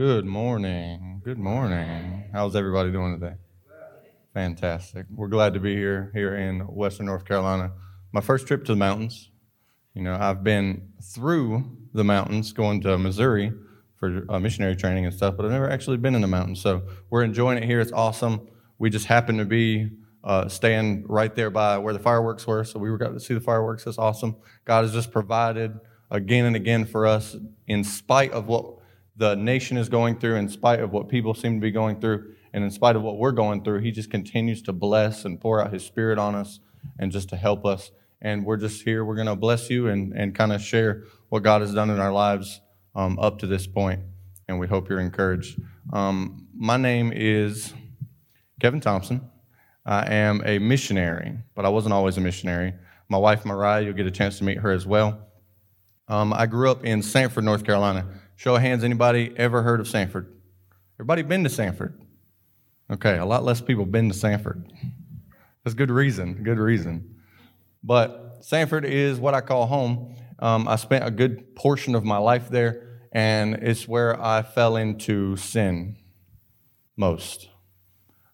Good morning. Good morning. How's everybody doing today? Fantastic. We're glad to be here here in Western North Carolina. My first trip to the mountains. You know, I've been through the mountains going to Missouri for uh, missionary training and stuff, but I've never actually been in the mountains. So we're enjoying it here. It's awesome. We just happen to be uh, staying right there by where the fireworks were, so we were got to see the fireworks. That's awesome. God has just provided again and again for us in spite of what the nation is going through, in spite of what people seem to be going through, and in spite of what we're going through, He just continues to bless and pour out His Spirit on us and just to help us. And we're just here. We're going to bless you and, and kind of share what God has done in our lives um, up to this point. and we hope you're encouraged. Um, my name is Kevin Thompson. I am a missionary, but I wasn't always a missionary. My wife, Moriah, you'll get a chance to meet her as well. Um, I grew up in Sanford, North Carolina. Show of hands, anybody ever heard of Sanford? Everybody been to Sanford? Okay, a lot less people been to Sanford. That's good reason, good reason. But Sanford is what I call home. Um, I spent a good portion of my life there, and it's where I fell into sin most.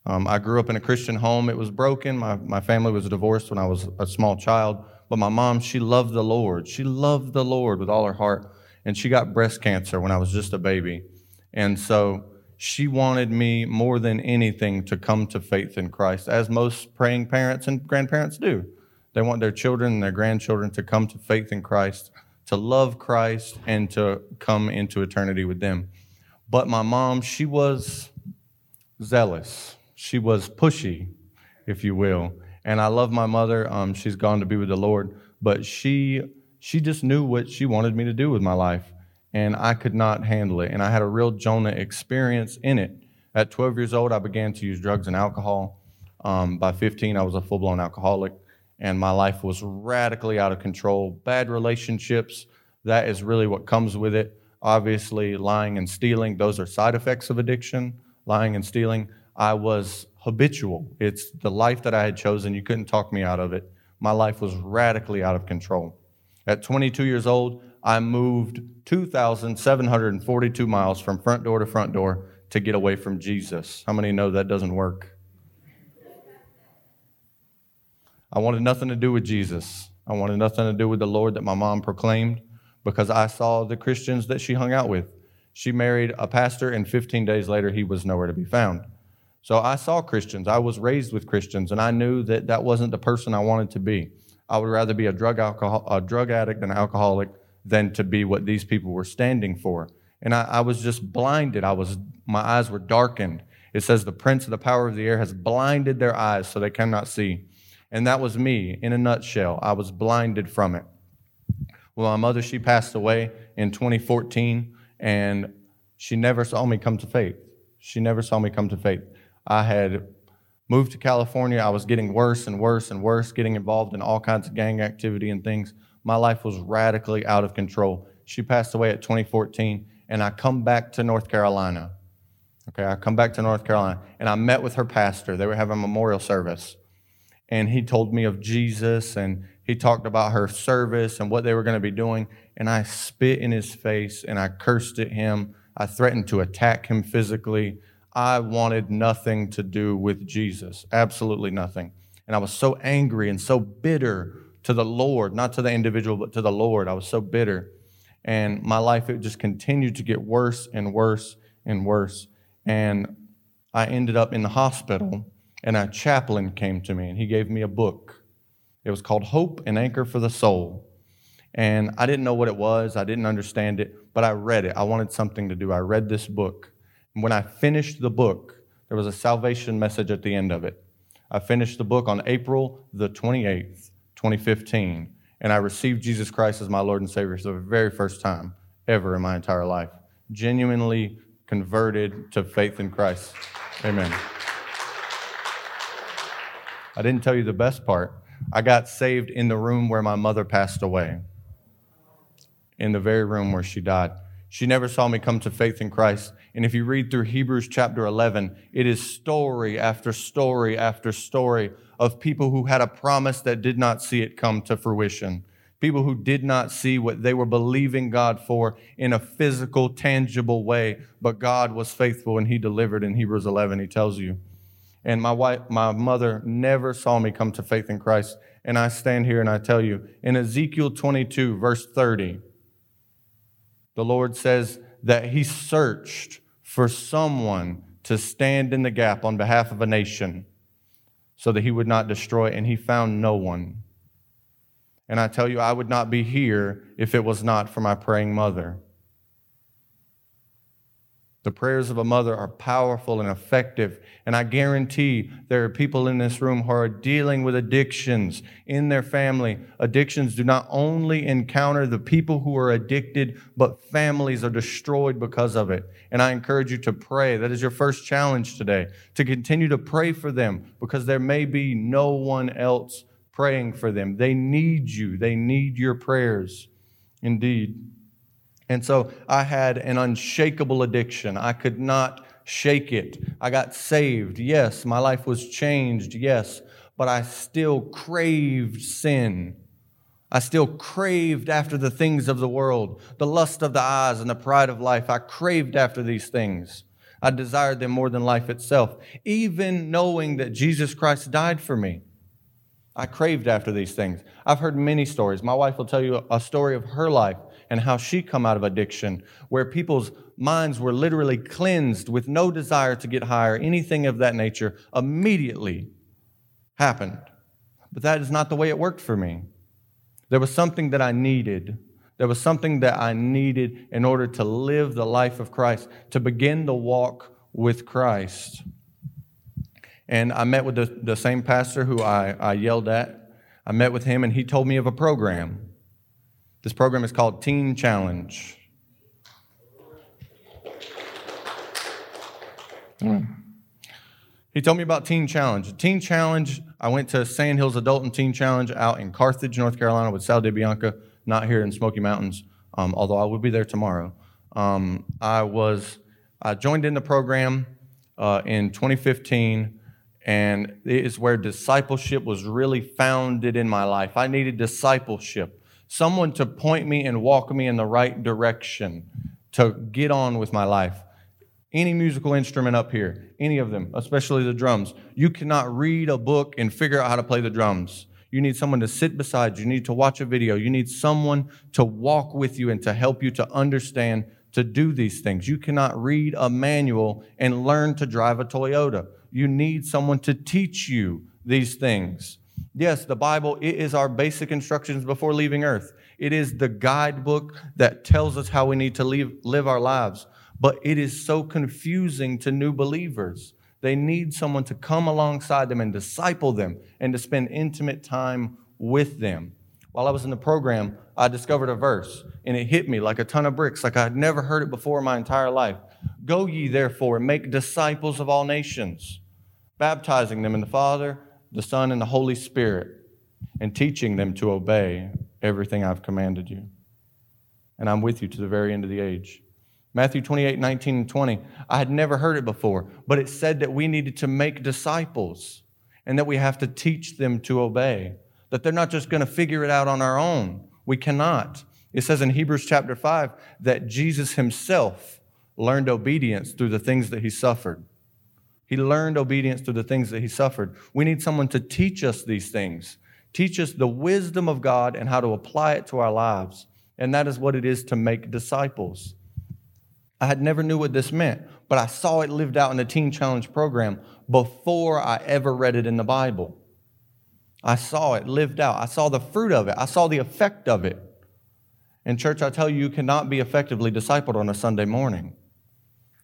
Um, I grew up in a Christian home. It was broken. My, my family was divorced when I was a small child. But my mom, she loved the Lord. She loved the Lord with all her heart. And she got breast cancer when I was just a baby. And so she wanted me more than anything to come to faith in Christ, as most praying parents and grandparents do. They want their children and their grandchildren to come to faith in Christ, to love Christ, and to come into eternity with them. But my mom, she was zealous she was pushy, if you will. And I love my mother. Um, she's gone to be with the Lord, but she she just knew what she wanted me to do with my life, and I could not handle it. And I had a real Jonah experience in it. At 12 years old, I began to use drugs and alcohol. Um, by 15, I was a full blown alcoholic, and my life was radically out of control. Bad relationships, that is really what comes with it. Obviously, lying and stealing, those are side effects of addiction, lying and stealing. I was habitual. It's the life that I had chosen. You couldn't talk me out of it. My life was radically out of control. At 22 years old, I moved 2,742 miles from front door to front door to get away from Jesus. How many know that doesn't work? I wanted nothing to do with Jesus. I wanted nothing to do with the Lord that my mom proclaimed because I saw the Christians that she hung out with. She married a pastor, and 15 days later, he was nowhere to be found. So I saw Christians. I was raised with Christians, and I knew that that wasn't the person I wanted to be. I would rather be a drug, alcohol, a drug addict and alcoholic than to be what these people were standing for. And I, I was just blinded. I was, my eyes were darkened. It says, The prince of the power of the air has blinded their eyes so they cannot see. And that was me in a nutshell. I was blinded from it. Well, my mother, she passed away in 2014, and she never saw me come to faith. She never saw me come to faith. I had moved to California. I was getting worse and worse and worse, getting involved in all kinds of gang activity and things. My life was radically out of control. She passed away at 2014, and I come back to North Carolina. Okay, I come back to North Carolina, and I met with her pastor. They were having a memorial service, and he told me of Jesus, and he talked about her service and what they were going to be doing. And I spit in his face, and I cursed at him. I threatened to attack him physically. I wanted nothing to do with Jesus, absolutely nothing. And I was so angry and so bitter to the Lord, not to the individual, but to the Lord. I was so bitter. And my life, it just continued to get worse and worse and worse. And I ended up in the hospital, and a chaplain came to me, and he gave me a book. It was called Hope and Anchor for the Soul. And I didn't know what it was, I didn't understand it, but I read it. I wanted something to do. I read this book. When I finished the book, there was a salvation message at the end of it. I finished the book on April the 28th, 2015, and I received Jesus Christ as my Lord and Savior for the very first time ever in my entire life. Genuinely converted to faith in Christ. Amen. I didn't tell you the best part. I got saved in the room where my mother passed away, in the very room where she died. She never saw me come to faith in Christ. And if you read through Hebrews chapter 11, it is story after story after story of people who had a promise that did not see it come to fruition. people who did not see what they were believing God for in a physical, tangible way, but God was faithful and He delivered. In Hebrews 11, He tells you. And my wife, my mother never saw me come to faith in Christ. And I stand here and I tell you, in Ezekiel 22, verse 30, the Lord says that He searched for someone to stand in the gap on behalf of a nation so that He would not destroy, and He found no one. And I tell you, I would not be here if it was not for my praying mother. The prayers of a mother are powerful and effective. And I guarantee there are people in this room who are dealing with addictions in their family. Addictions do not only encounter the people who are addicted, but families are destroyed because of it. And I encourage you to pray. That is your first challenge today to continue to pray for them because there may be no one else praying for them. They need you, they need your prayers. Indeed. And so I had an unshakable addiction. I could not shake it. I got saved, yes. My life was changed, yes. But I still craved sin. I still craved after the things of the world, the lust of the eyes and the pride of life. I craved after these things. I desired them more than life itself, even knowing that Jesus Christ died for me. I craved after these things. I've heard many stories. My wife will tell you a story of her life and how she come out of addiction, where people's minds were literally cleansed with no desire to get higher, anything of that nature, immediately happened. But that is not the way it worked for me. There was something that I needed. There was something that I needed in order to live the life of Christ, to begin the walk with Christ. And I met with the, the same pastor who I, I yelled at. I met with him, and he told me of a program this program is called Teen Challenge. He told me about Teen Challenge. Teen Challenge, I went to Sandhills Adult and Teen Challenge out in Carthage, North Carolina with Sal DeBianca, not here in Smoky Mountains, um, although I will be there tomorrow. Um, I was, I joined in the program uh, in 2015, and it is where discipleship was really founded in my life. I needed discipleship someone to point me and walk me in the right direction to get on with my life. Any musical instrument up here, any of them, especially the drums, you cannot read a book and figure out how to play the drums. You need someone to sit beside you. You need to watch a video. You need someone to walk with you and to help you to understand to do these things. You cannot read a manual and learn to drive a Toyota. You need someone to teach you these things. Yes, the Bible it is our basic instructions before leaving earth. It is the guidebook that tells us how we need to live, live our lives. But it is so confusing to new believers. They need someone to come alongside them and disciple them and to spend intimate time with them. While I was in the program, I discovered a verse and it hit me like a ton of bricks, like I had never heard it before in my entire life. Go ye therefore and make disciples of all nations, baptizing them in the Father the Son, and the Holy Spirit, and teaching them to obey everything I've commanded you. And I'm with you to the very end of the age. Matthew 28, 19, and 20. I had never heard it before, but it said that we needed to make disciples and that we have to teach them to obey, that they're not just going to figure it out on our own. We cannot. It says in Hebrews chapter 5 that Jesus himself learned obedience through the things that he suffered. He learned obedience through the things that he suffered. We need someone to teach us these things, teach us the wisdom of God and how to apply it to our lives. And that is what it is to make disciples. I had never knew what this meant, but I saw it lived out in the Teen Challenge program before I ever read it in the Bible. I saw it lived out. I saw the fruit of it. I saw the effect of it. In church, I tell you, you cannot be effectively discipled on a Sunday morning.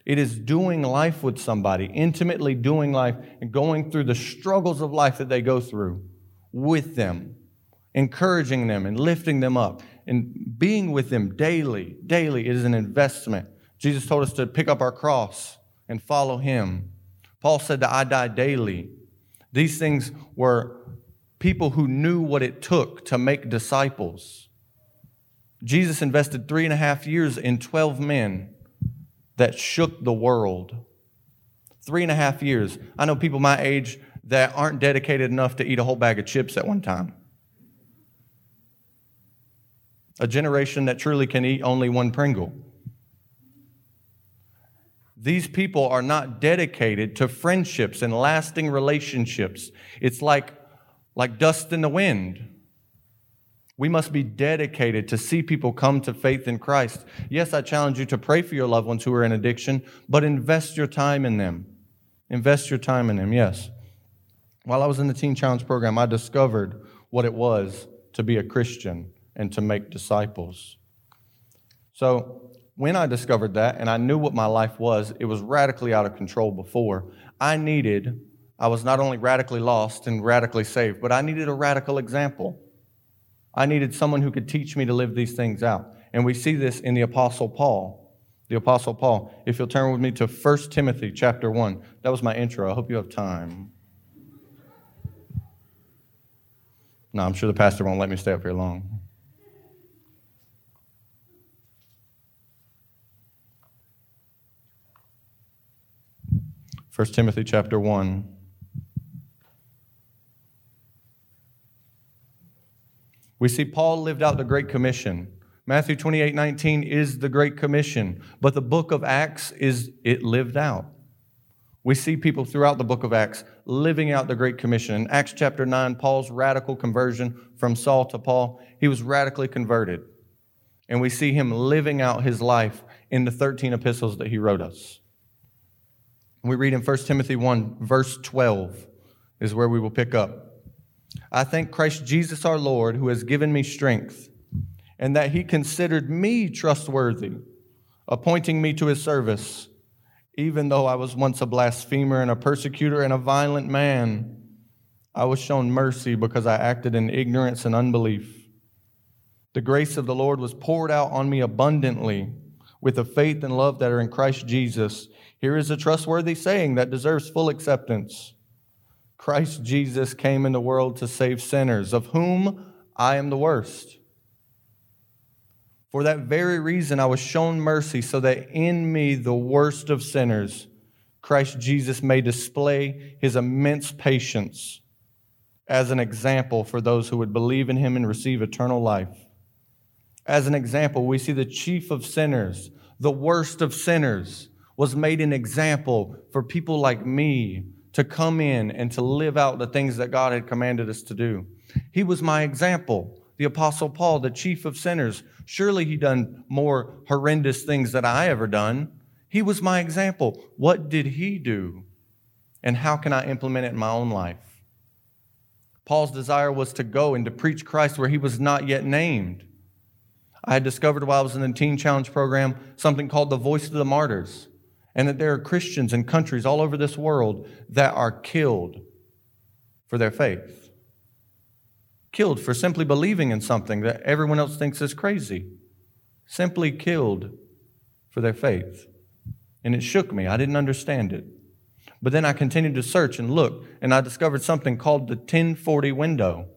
It is doing life with somebody, intimately doing life and going through the struggles of life that they go through with them, encouraging them and lifting them up and being with them daily. Daily is an investment. Jesus told us to pick up our cross and follow him. Paul said that I die daily. These things were people who knew what it took to make disciples. Jesus invested three and a half years in 12 men that shook the world. Three and a half years. I know people my age that aren't dedicated enough to eat a whole bag of chips at one time. a generation that truly can eat only one Pringle. These people are not dedicated to friendships and lasting relationships. It's like, like dust in the wind. We must be dedicated to see people come to faith in Christ. Yes, I challenge you to pray for your loved ones who are in addiction, but invest your time in them. Invest your time in them, yes. While I was in the Teen Challenge program, I discovered what it was to be a Christian and to make disciples. So, when I discovered that and I knew what my life was, it was radically out of control before. I needed, I was not only radically lost and radically saved, but I needed a radical example. I needed someone who could teach me to live these things out. And we see this in the Apostle Paul. The Apostle Paul. If you'll turn with me to 1 Timothy chapter 1. That was my intro. I hope you have time. No, I'm sure the pastor won't let me stay up here long. 1 Timothy chapter 1. We see Paul lived out the Great Commission. Matthew 28 19 is the Great Commission, but the book of Acts is it lived out. We see people throughout the book of Acts living out the Great Commission. In Acts chapter 9, Paul's radical conversion from Saul to Paul, he was radically converted. And we see him living out his life in the 13 epistles that he wrote us. We read in 1 Timothy 1, verse 12, is where we will pick up. I thank Christ Jesus our Lord, who has given me strength, and that he considered me trustworthy, appointing me to his service, even though I was once a blasphemer and a persecutor and a violent man. I was shown mercy because I acted in ignorance and unbelief. The grace of the Lord was poured out on me abundantly with the faith and love that are in Christ Jesus. Here is a trustworthy saying that deserves full acceptance Christ Jesus came in the world to save sinners, of whom I am the worst. For that very reason, I was shown mercy, so that in me, the worst of sinners, Christ Jesus may display his immense patience as an example for those who would believe in him and receive eternal life. As an example, we see the chief of sinners, the worst of sinners, was made an example for people like me to come in and to live out the things that God had commanded us to do. He was my example. The apostle Paul, the chief of sinners, surely he done more horrendous things than I ever done. He was my example. What did he do? And how can I implement it in my own life? Paul's desire was to go and to preach Christ where he was not yet named. I had discovered while I was in the Teen Challenge program something called the Voice of the Martyrs and that there are Christians in countries all over this world that are killed for their faith. Killed for simply believing in something that everyone else thinks is crazy. Simply killed for their faith. And it shook me. I didn't understand it. But then I continued to search and look, and I discovered something called the 1040 window.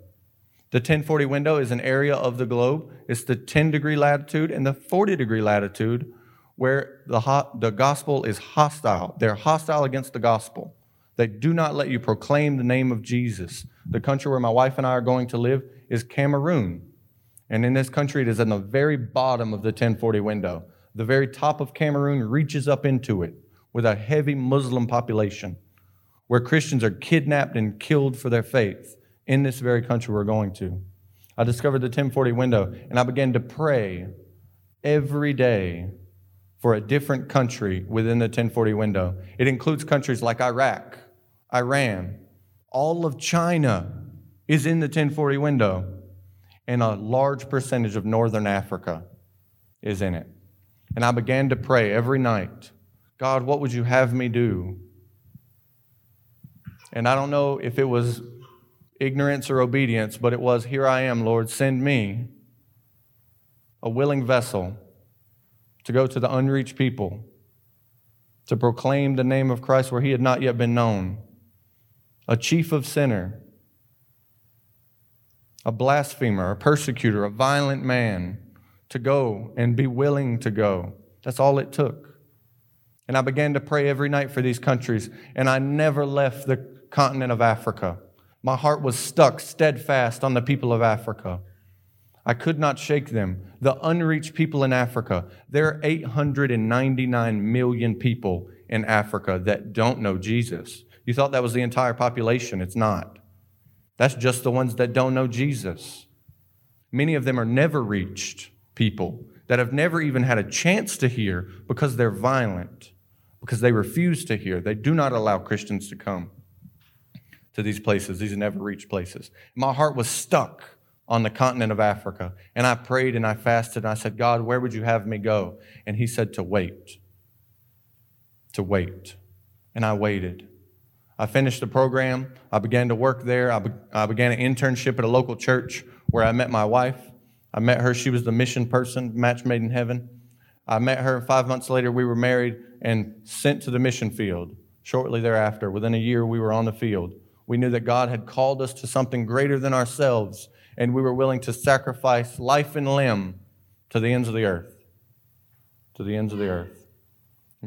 The 1040 window is an area of the globe. It's the 10 degree latitude and the 40 degree latitude where the, ho- the gospel is hostile. They're hostile against the gospel. They do not let you proclaim the name of Jesus. The country where my wife and I are going to live is Cameroon. And in this country, it is in the very bottom of the 1040 window. The very top of Cameroon reaches up into it with a heavy Muslim population where Christians are kidnapped and killed for their faith in this very country we're going to. I discovered the 1040 window and I began to pray every day for a different country within the 1040 window. It includes countries like Iraq, Iran, all of China is in the 1040 window, and a large percentage of northern Africa is in it. And I began to pray every night God, what would you have me do? And I don't know if it was ignorance or obedience, but it was, Here I am, Lord, send me a willing vessel to go to the unreached people, to proclaim the name of Christ where he had not yet been known, a chief of sinner, a blasphemer, a persecutor, a violent man, to go and be willing to go. That's all it took. And I began to pray every night for these countries, and I never left the continent of Africa. My heart was stuck steadfast on the people of Africa. I could not shake them. The unreached people in Africa, there are 899 million people in Africa that don't know Jesus. You thought that was the entire population. It's not. That's just the ones that don't know Jesus. Many of them are never reached people that have never even had a chance to hear because they're violent, because they refuse to hear. They do not allow Christians to come to these places, these never reached places. My heart was stuck on the continent of Africa. And I prayed and I fasted and I said, God, where would you have me go? And He said, to wait. To wait. And I waited. I finished the program. I began to work there. I, be- I began an internship at a local church where I met my wife. I met her. She was the mission person, match made in heaven. I met her. Five months later, we were married and sent to the mission field. Shortly thereafter, within a year, we were on the field. We knew that God had called us to something greater than ourselves and we were willing to sacrifice life and limb to the ends of the earth. To the ends of the earth.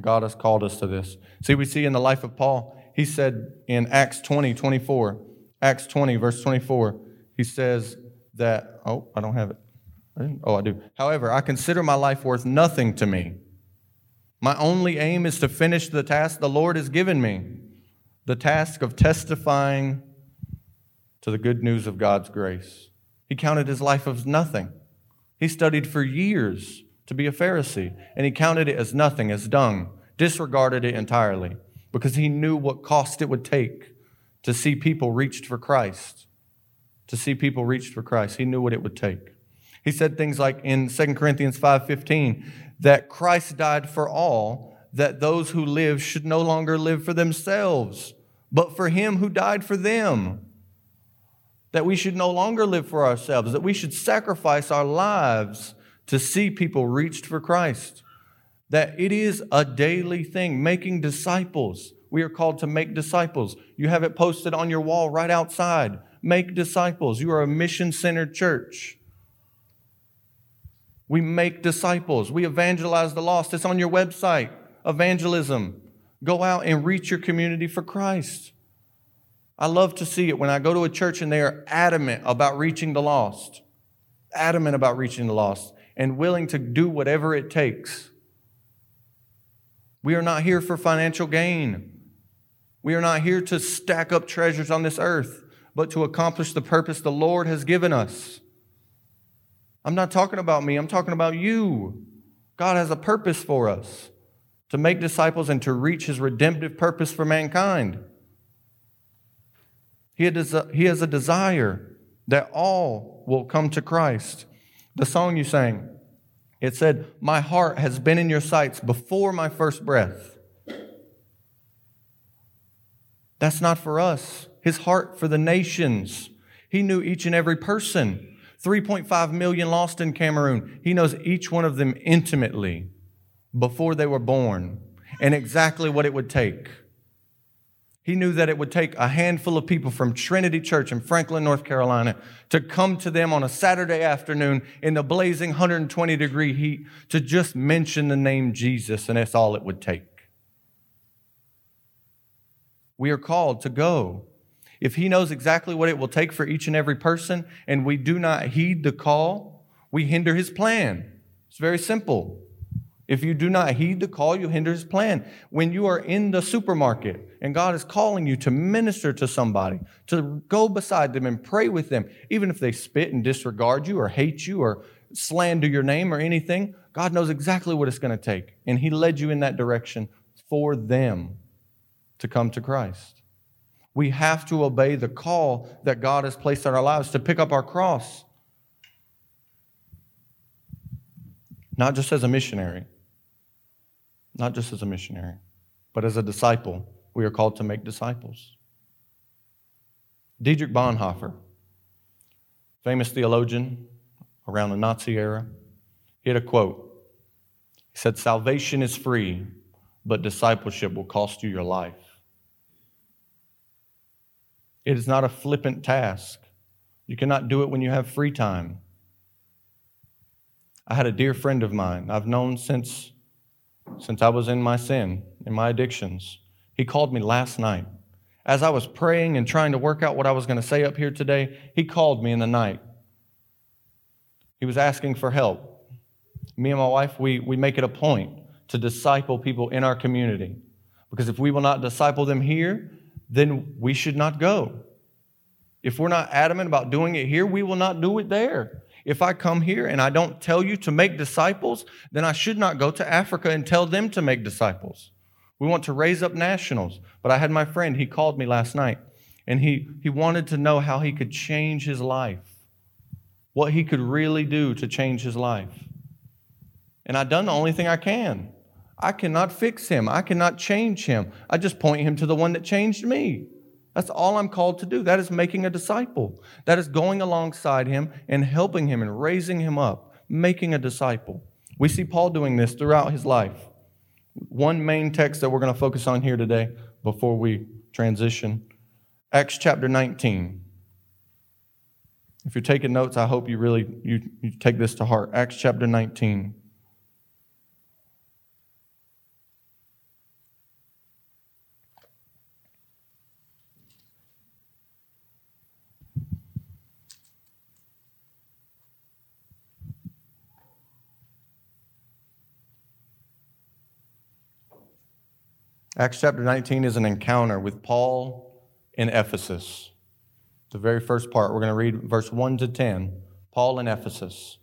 God has called us to this. See, we see in the life of Paul, he said in Acts 20, 24, Acts 20, verse 24, he says that, oh, I don't have it. Oh, I do. However, I consider my life worth nothing to me. My only aim is to finish the task the Lord has given me the task of testifying to the good news of God's grace. He counted his life as nothing. He studied for years to be a Pharisee, and he counted it as nothing, as dung, disregarded it entirely, because he knew what cost it would take to see people reached for Christ. To see people reached for Christ. He knew what it would take. He said things like in 2 Corinthians 5:15 that Christ died for all, that those who live should no longer live for themselves, but for him who died for them that we should no longer live for ourselves, that we should sacrifice our lives to see people reached for Christ. That it is a daily thing, making disciples. We are called to make disciples. You have it posted on your wall right outside. Make disciples. You are a mission centered church. We make disciples. We evangelize the lost. It's on your website. Evangelism. Go out and reach your community for Christ. I love to see it when I go to a church and they are adamant about reaching the lost, adamant about reaching the lost, and willing to do whatever it takes. We are not here for financial gain. We are not here to stack up treasures on this earth, but to accomplish the purpose the Lord has given us. I'm not talking about me, I'm talking about you. God has a purpose for us to make disciples and to reach his redemptive purpose for mankind. He has a desire that all will come to Christ. The song you sang, it said, My heart has been in your sights before my first breath. That's not for us. His heart for the nations. He knew each and every person. 3.5 million lost in Cameroon. He knows each one of them intimately before they were born and exactly what it would take. He knew that it would take a handful of people from Trinity Church in Franklin, North Carolina, to come to them on a Saturday afternoon in the blazing 120 degree heat to just mention the name Jesus, and that's all it would take. We are called to go. If He knows exactly what it will take for each and every person, and we do not heed the call, we hinder His plan. It's very simple. If you do not heed the call, you hinder his plan. When you are in the supermarket and God is calling you to minister to somebody, to go beside them and pray with them, even if they spit and disregard you or hate you or slander your name or anything, God knows exactly what it's going to take. And he led you in that direction for them to come to Christ. We have to obey the call that God has placed on our lives to pick up our cross. Not just as a missionary, not just as a missionary, but as a disciple. We are called to make disciples. Dietrich Bonhoeffer, famous theologian around the Nazi era, he had a quote. He said, Salvation is free, but discipleship will cost you your life. It is not a flippant task. You cannot do it when you have free time. I had a dear friend of mine I've known since since I was in my sin, in my addictions. He called me last night. As I was praying and trying to work out what I was going to say up here today, he called me in the night. He was asking for help. Me and my wife, we, we make it a point to disciple people in our community. Because if we will not disciple them here, then we should not go. If we're not adamant about doing it here, we will not do it there. If I come here and I don't tell you to make disciples, then I should not go to Africa and tell them to make disciples. We want to raise up nationals. But I had my friend, he called me last night, and he, he wanted to know how he could change his life, what he could really do to change his life. And I've done the only thing I can. I cannot fix him. I cannot change him. I just point him to the one that changed me. That's all I'm called to do. That is making a disciple. That is going alongside him and helping him and raising him up, making a disciple. We see Paul doing this throughout his life. One main text that we're going to focus on here today before we transition Acts chapter 19. If you're taking notes, I hope you really you, you take this to heart. Acts chapter 19. Acts chapter 19 is an encounter with Paul in Ephesus. The very first part, we're going to read verse 1 to 10. Paul in Ephesus.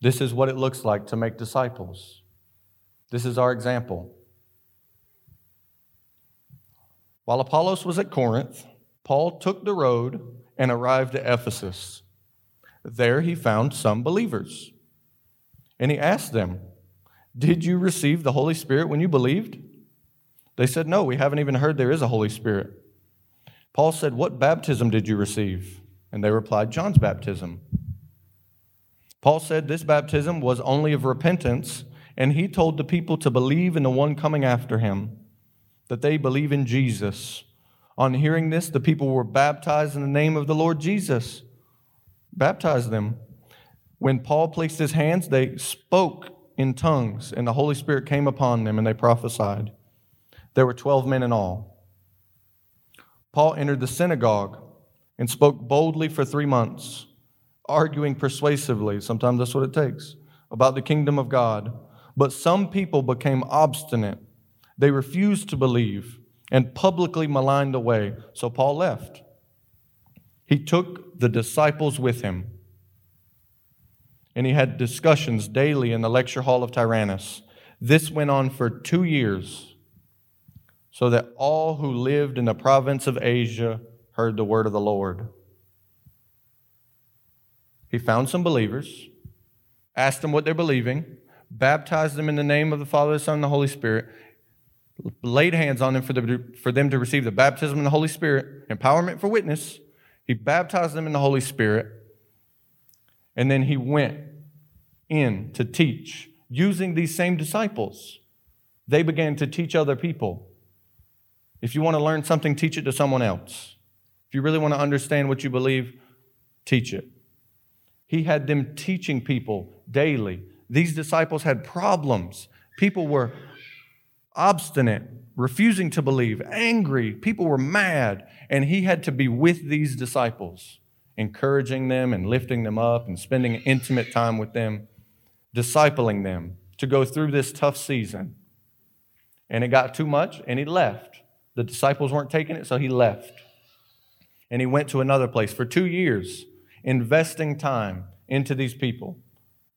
This is what it looks like to make disciples. This is our example. While Apollos was at Corinth, Paul took the road and arrived at Ephesus. There he found some believers. And he asked them, Did you receive the Holy Spirit when you believed? They said, No, we haven't even heard there is a Holy Spirit. Paul said, What baptism did you receive? And they replied, John's baptism. Paul said this baptism was only of repentance, and he told the people to believe in the one coming after him, that they believe in Jesus. On hearing this, the people were baptized in the name of the Lord Jesus. Baptized them. When Paul placed his hands, they spoke in tongues, and the Holy Spirit came upon them, and they prophesied. There were 12 men in all. Paul entered the synagogue and spoke boldly for three months, arguing persuasively, sometimes that's what it takes, about the kingdom of God. But some people became obstinate. They refused to believe and publicly maligned the way, so Paul left. He took the disciples with him, and he had discussions daily in the lecture hall of Tyrannus. This went on for two years so that all who lived in the province of Asia heard the word of the Lord. He found some believers, asked them what they're believing, baptized them in the name of the Father, the Son, and the Holy Spirit, laid hands on them for, the, for them to receive the baptism in the Holy Spirit, empowerment for witness. He baptized them in the Holy Spirit, and then he went in to teach using these same disciples. They began to teach other people. If you want to learn something, teach it to someone else. If you really want to understand what you believe, teach it. He had them teaching people daily. These disciples had problems. People were obstinate, refusing to believe, angry. People were mad. And he had to be with these disciples, encouraging them and lifting them up and spending intimate time with them, discipling them to go through this tough season. And it got too much, and he left. The disciples weren't taking it, so he left. And he went to another place for two years, investing time into these people.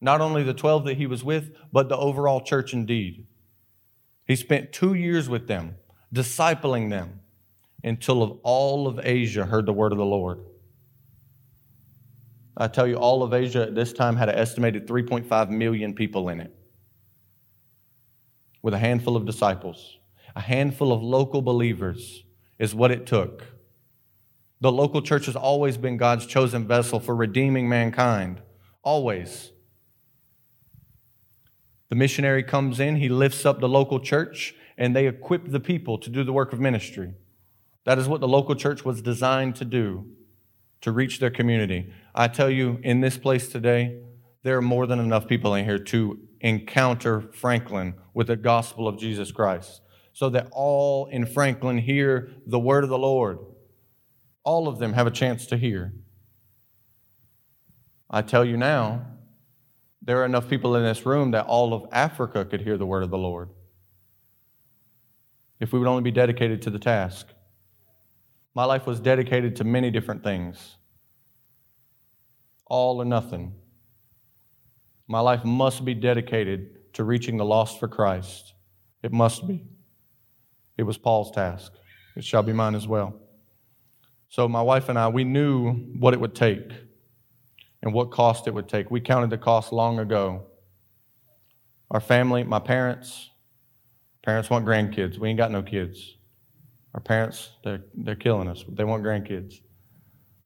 Not only the 12 that he was with, but the overall church indeed. He spent two years with them, discipling them, until of all of Asia heard the word of the Lord. I tell you, all of Asia at this time had an estimated 3.5 million people in it, with a handful of disciples a handful of local believers is what it took. The local church has always been God's chosen vessel for redeeming mankind. Always. The missionary comes in, he lifts up the local church, and they equip the people to do the work of ministry. That is what the local church was designed to do, to reach their community. I tell you, in this place today, there are more than enough people in here to encounter Franklin with the gospel of Jesus Christ so that all in Franklin hear the word of the Lord. All of them have a chance to hear. I tell you now, there are enough people in this room that all of Africa could hear the word of the Lord if we would only be dedicated to the task. My life was dedicated to many different things, all or nothing. My life must be dedicated to reaching the lost for Christ. It must be. It was Paul's task. It shall be mine as well. So, my wife and I, we knew what it would take and what cost it would take. We counted the cost long ago. Our family, my parents, parents want grandkids. We ain't got no kids. Our parents, they're, they're killing us. They want grandkids.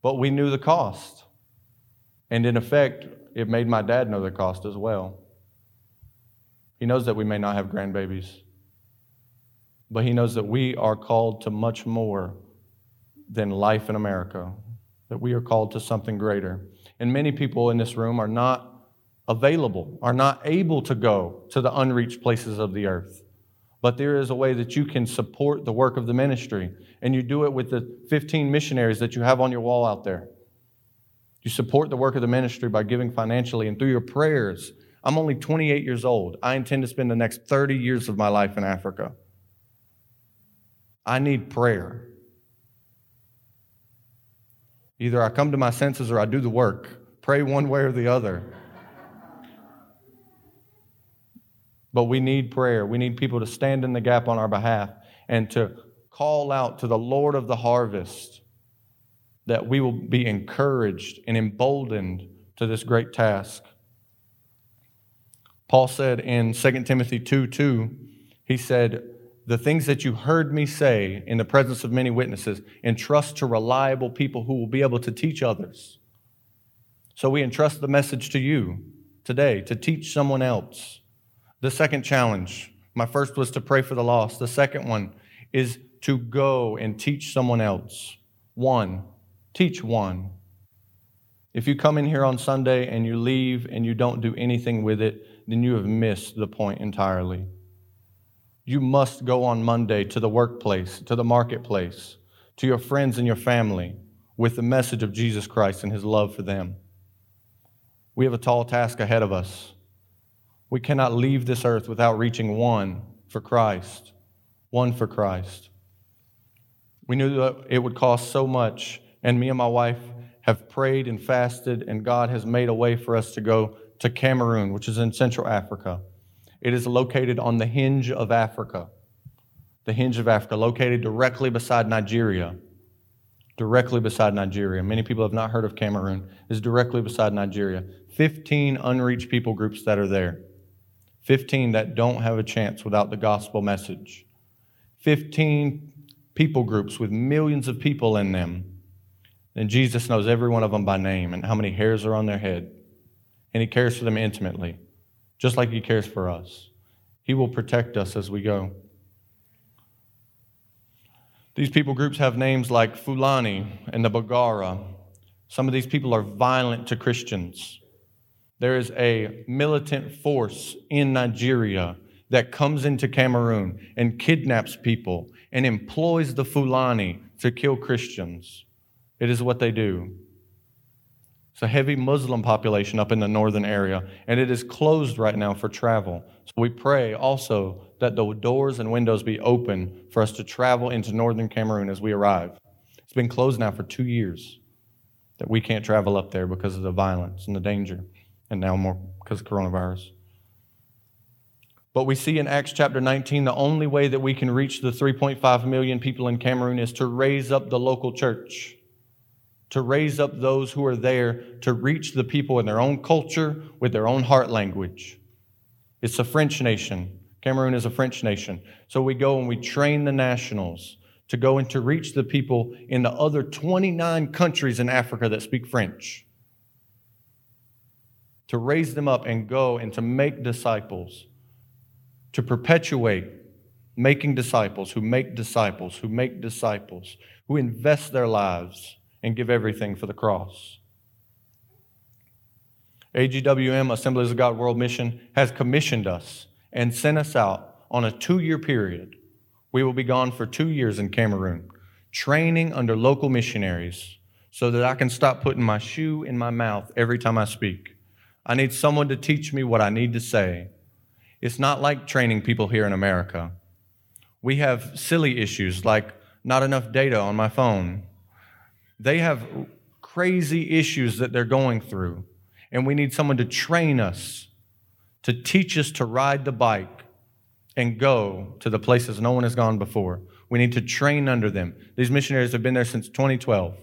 But we knew the cost. And in effect, it made my dad know the cost as well. He knows that we may not have grandbabies, but he knows that we are called to much more than life in America, that we are called to something greater. And many people in this room are not available, are not able to go to the unreached places of the earth. But there is a way that you can support the work of the ministry, and you do it with the 15 missionaries that you have on your wall out there. You support the work of the ministry by giving financially and through your prayers. I'm only 28 years old. I intend to spend the next 30 years of my life in Africa. I need prayer. Either I come to my senses or I do the work. Pray one way or the other. But we need prayer. We need people to stand in the gap on our behalf and to call out to the Lord of the harvest that we will be encouraged and emboldened to this great task. Paul said in 2 Timothy 2 2, he said, The things that you heard me say in the presence of many witnesses, entrust to reliable people who will be able to teach others. So we entrust the message to you today to teach someone else. The second challenge, my first was to pray for the lost. The second one is to go and teach someone else. One, teach one. If you come in here on Sunday and you leave and you don't do anything with it, then you have missed the point entirely. You must go on Monday to the workplace, to the marketplace, to your friends and your family with the message of Jesus Christ and his love for them. We have a tall task ahead of us. We cannot leave this earth without reaching one for Christ. One for Christ. We knew that it would cost so much, and me and my wife have prayed and fasted, and God has made a way for us to go to Cameroon, which is in Central Africa. It is located on the hinge of Africa. The hinge of Africa, located directly beside Nigeria. Directly beside Nigeria. Many people have not heard of Cameroon. It is directly beside Nigeria. 15 unreached people groups that are there. 15 that don't have a chance without the gospel message, 15 people groups with millions of people in them. And Jesus knows every one of them by name and how many hairs are on their head. And He cares for them intimately, just like He cares for us. He will protect us as we go. These people groups have names like Fulani and the Baggara. Some of these people are violent to Christians. There is a militant force in Nigeria that comes into Cameroon and kidnaps people and employs the Fulani to kill Christians. It is what they do. It's a heavy Muslim population up in the northern area, and it is closed right now for travel. So we pray also that the doors and windows be open for us to travel into northern Cameroon as we arrive. It's been closed now for two years that we can't travel up there because of the violence and the danger and now more because of coronavirus. But we see in Acts chapter 19 the only way that we can reach the 3.5 million people in Cameroon is to raise up the local church, to raise up those who are there to reach the people in their own culture with their own heart language. It's a French nation. Cameroon is a French nation. So we go and we train the nationals to go and to reach the people in the other 29 countries in Africa that speak French to raise them up and go and to make disciples, to perpetuate making disciples who make disciples, who make disciples, who invest their lives and give everything for the cross. AGWM, Assemblies of God World Mission, has commissioned us and sent us out on a two year period. We will be gone for two years in Cameroon, training under local missionaries so that I can stop putting my shoe in my mouth every time I speak. I need someone to teach me what I need to say. It's not like training people here in America. We have silly issues like not enough data on my phone. They have crazy issues that they're going through, and we need someone to train us, to teach us to ride the bike and go to the places no one has gone before. We need to train under them. These missionaries have been there since 2012.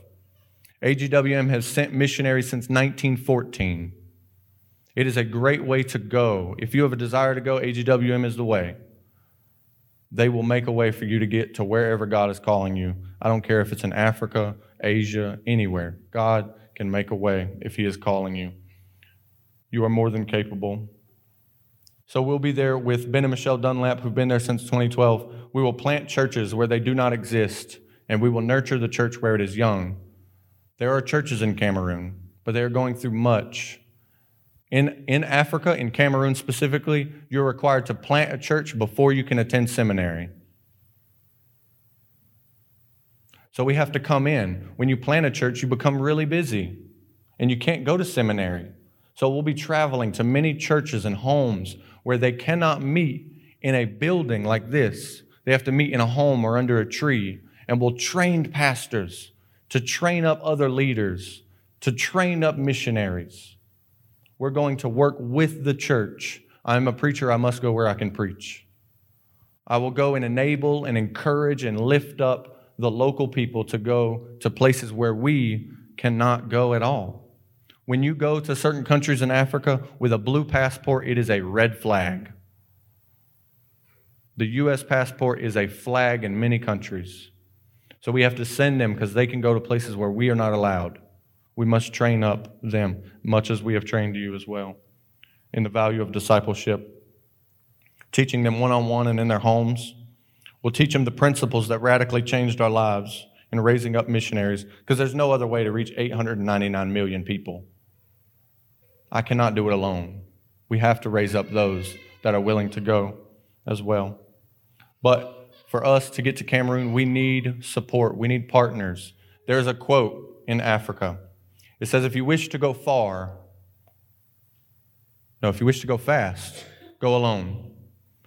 AGWM has sent missionaries since 1914. It is a great way to go. If you have a desire to go, AGWM is the way. They will make a way for you to get to wherever God is calling you. I don't care if it's in Africa, Asia, anywhere. God can make a way if He is calling you. You are more than capable. So we'll be there with Ben and Michelle Dunlap, who've been there since 2012. We will plant churches where they do not exist, and we will nurture the church where it is young. There are churches in Cameroon, but they are going through much. In, in Africa, in Cameroon specifically, you're required to plant a church before you can attend seminary. So we have to come in. When you plant a church, you become really busy and you can't go to seminary. So we'll be traveling to many churches and homes where they cannot meet in a building like this. They have to meet in a home or under a tree. And we'll train pastors to train up other leaders, to train up missionaries. We're going to work with the church. I'm a preacher, I must go where I can preach. I will go and enable and encourage and lift up the local people to go to places where we cannot go at all. When you go to certain countries in Africa with a blue passport, it is a red flag. The U.S. passport is a flag in many countries. So we have to send them because they can go to places where we are not allowed. We must train up them, much as we have trained you as well, in the value of discipleship. Teaching them one on one and in their homes. We'll teach them the principles that radically changed our lives in raising up missionaries because there's no other way to reach 899 million people. I cannot do it alone. We have to raise up those that are willing to go as well. But for us to get to Cameroon, we need support, we need partners. There's a quote in Africa. It says, If you wish to go far, no, if you wish to go fast, go alone.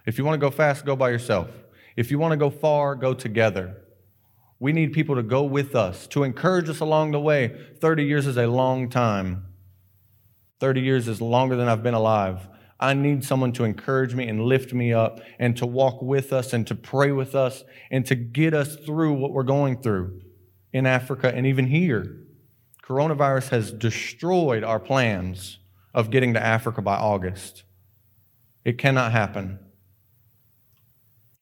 If you want to go fast, go by yourself. If you want to go far, go together. We need people to go with us, to encourage us along the way. 30 years is a long time. 30 years is longer than I've been alive. I need someone to encourage me and lift me up and to walk with us and to pray with us and to get us through what we're going through in Africa and even here. Coronavirus has destroyed our plans of getting to Africa by August. It cannot happen.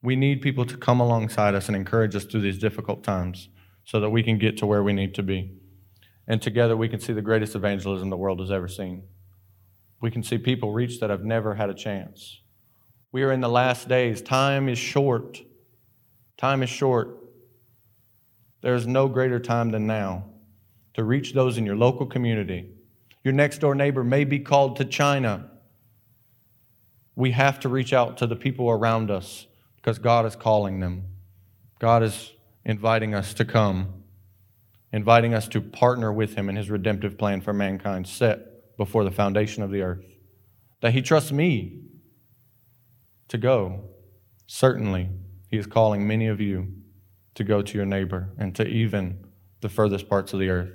We need people to come alongside us and encourage us through these difficult times so that we can get to where we need to be. And together we can see the greatest evangelism the world has ever seen we can see people reach that have never had a chance. We are in the last days. Time is short. Time is short. There is no greater time than now to reach those in your local community. Your next door neighbor may be called to China. We have to reach out to the people around us because God is calling them. God is inviting us to come, inviting us to partner with Him in His redemptive plan for mankind set before the foundation of the earth. That he trusts me to go. Certainly, he is calling many of you to go to your neighbor and to even the furthest parts of the earth.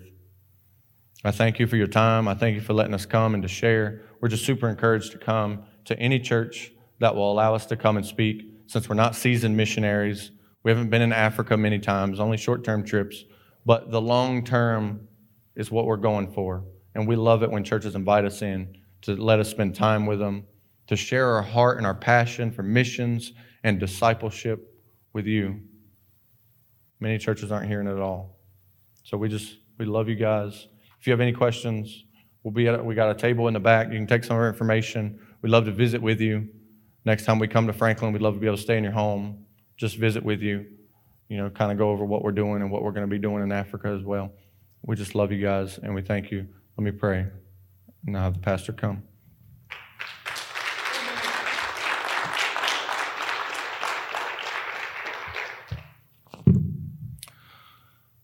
I thank you for your time. I thank you for letting us come and to share. We're just super encouraged to come to any church that will allow us to come and speak since we're not seasoned missionaries. We haven't been in Africa many times, only short term trips, but the long term is what we're going for. And we love it when churches invite us in to let us spend time with them, to share our heart and our passion for missions and discipleship with you. Many churches aren't hearing it at all. So we just, we love you guys. If you have any questions, we'll be at, we got a table in the back. You can take some of our information. We'd love to visit with you. Next time we come to Franklin, we'd love to be able to stay in your home, just visit with you, you know, kind of go over what we're doing and what we're going to be doing in Africa as well. We just love you guys and we thank you. Let me pray. Now have the pastor come.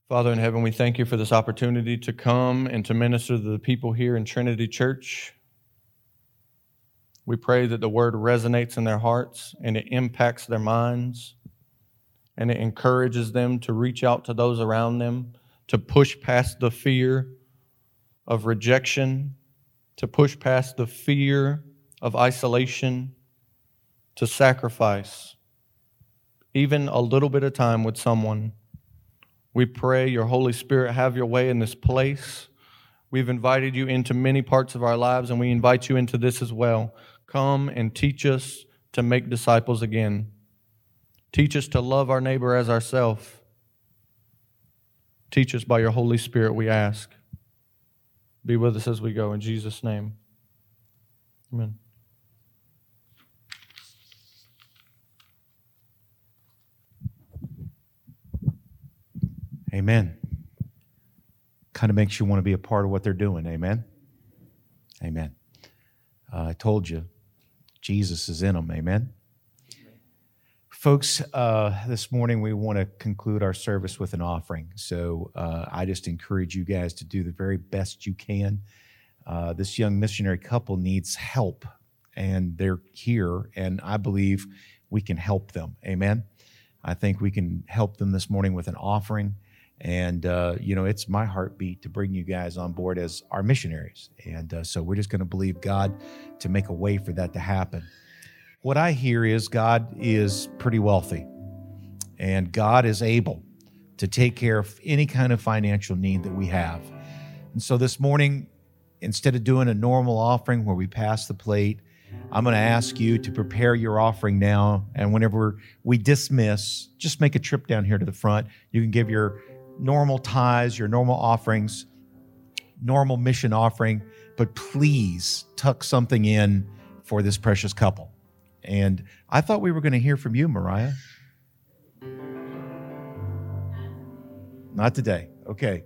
Father in heaven, we thank you for this opportunity to come and to minister to the people here in Trinity Church. We pray that the word resonates in their hearts and it impacts their minds and it encourages them to reach out to those around them, to push past the fear of rejection, to push past the fear of isolation, to sacrifice even a little bit of time with someone we pray your Holy Spirit have your way in this place. We've invited you into many parts of our lives, and we invite you into this as well. Come and teach us to make disciples again. Teach us to love our neighbor as ourselves. Teach us by your Holy Spirit, we ask. Be with us as we go. In Jesus' name. Amen. Amen. Kind of makes you want to be a part of what they're doing. Amen. Amen. Uh, I told you, Jesus is in them. Amen. Folks, uh, this morning we want to conclude our service with an offering. So uh, I just encourage you guys to do the very best you can. Uh, this young missionary couple needs help, and they're here, and I believe we can help them. Amen. I think we can help them this morning with an offering. And, uh, you know, it's my heartbeat to bring you guys on board as our missionaries. And uh, so we're just going to believe God to make a way for that to happen. What I hear is God is pretty wealthy, and God is able to take care of any kind of financial need that we have. And so this morning, instead of doing a normal offering where we pass the plate, I'm going to ask you to prepare your offering now. And whenever we dismiss, just make a trip down here to the front. You can give your normal tithes, your normal offerings, normal mission offering, but please tuck something in for this precious couple. And I thought we were going to hear from you, Moriah. Not today. Okay.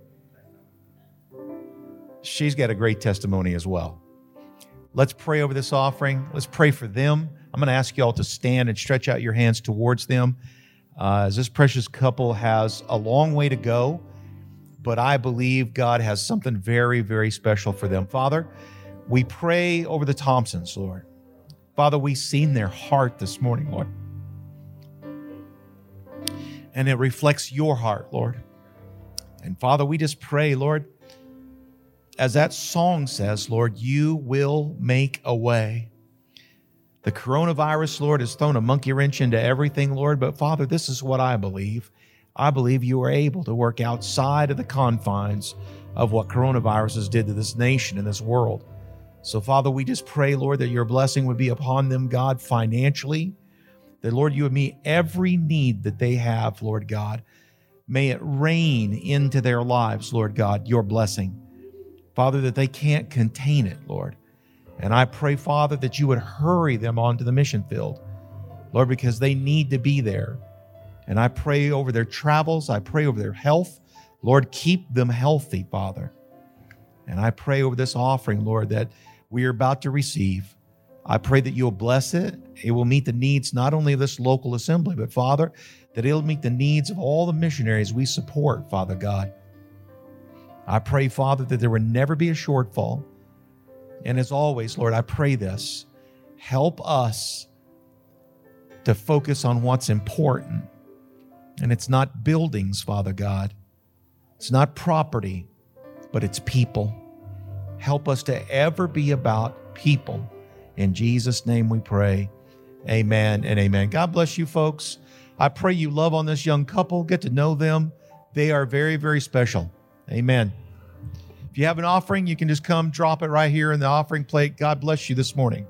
She's got a great testimony as well. Let's pray over this offering. Let's pray for them. I'm going to ask you all to stand and stretch out your hands towards them uh, as this precious couple has a long way to go, but I believe God has something very, very special for them. Father, we pray over the Thompsons, Lord. Father, we've seen their heart this morning, Lord. And it reflects your heart, Lord. And Father, we just pray, Lord, as that song says, Lord, you will make a way. The coronavirus, Lord, has thrown a monkey wrench into everything, Lord. But Father, this is what I believe. I believe you are able to work outside of the confines of what coronaviruses did to this nation and this world. So, Father, we just pray, Lord, that your blessing would be upon them, God, financially. That, Lord, you would meet every need that they have, Lord God. May it rain into their lives, Lord God, your blessing. Father, that they can't contain it, Lord. And I pray, Father, that you would hurry them onto the mission field, Lord, because they need to be there. And I pray over their travels, I pray over their health. Lord, keep them healthy, Father. And I pray over this offering, Lord, that we are about to receive. I pray that you'll bless it. It will meet the needs not only of this local assembly, but Father, that it'll meet the needs of all the missionaries we support, Father God. I pray, Father, that there would never be a shortfall. And as always, Lord, I pray this help us to focus on what's important. And it's not buildings, Father God, it's not property, but it's people. Help us to ever be about people. In Jesus' name we pray. Amen and amen. God bless you, folks. I pray you love on this young couple, get to know them. They are very, very special. Amen. If you have an offering, you can just come drop it right here in the offering plate. God bless you this morning.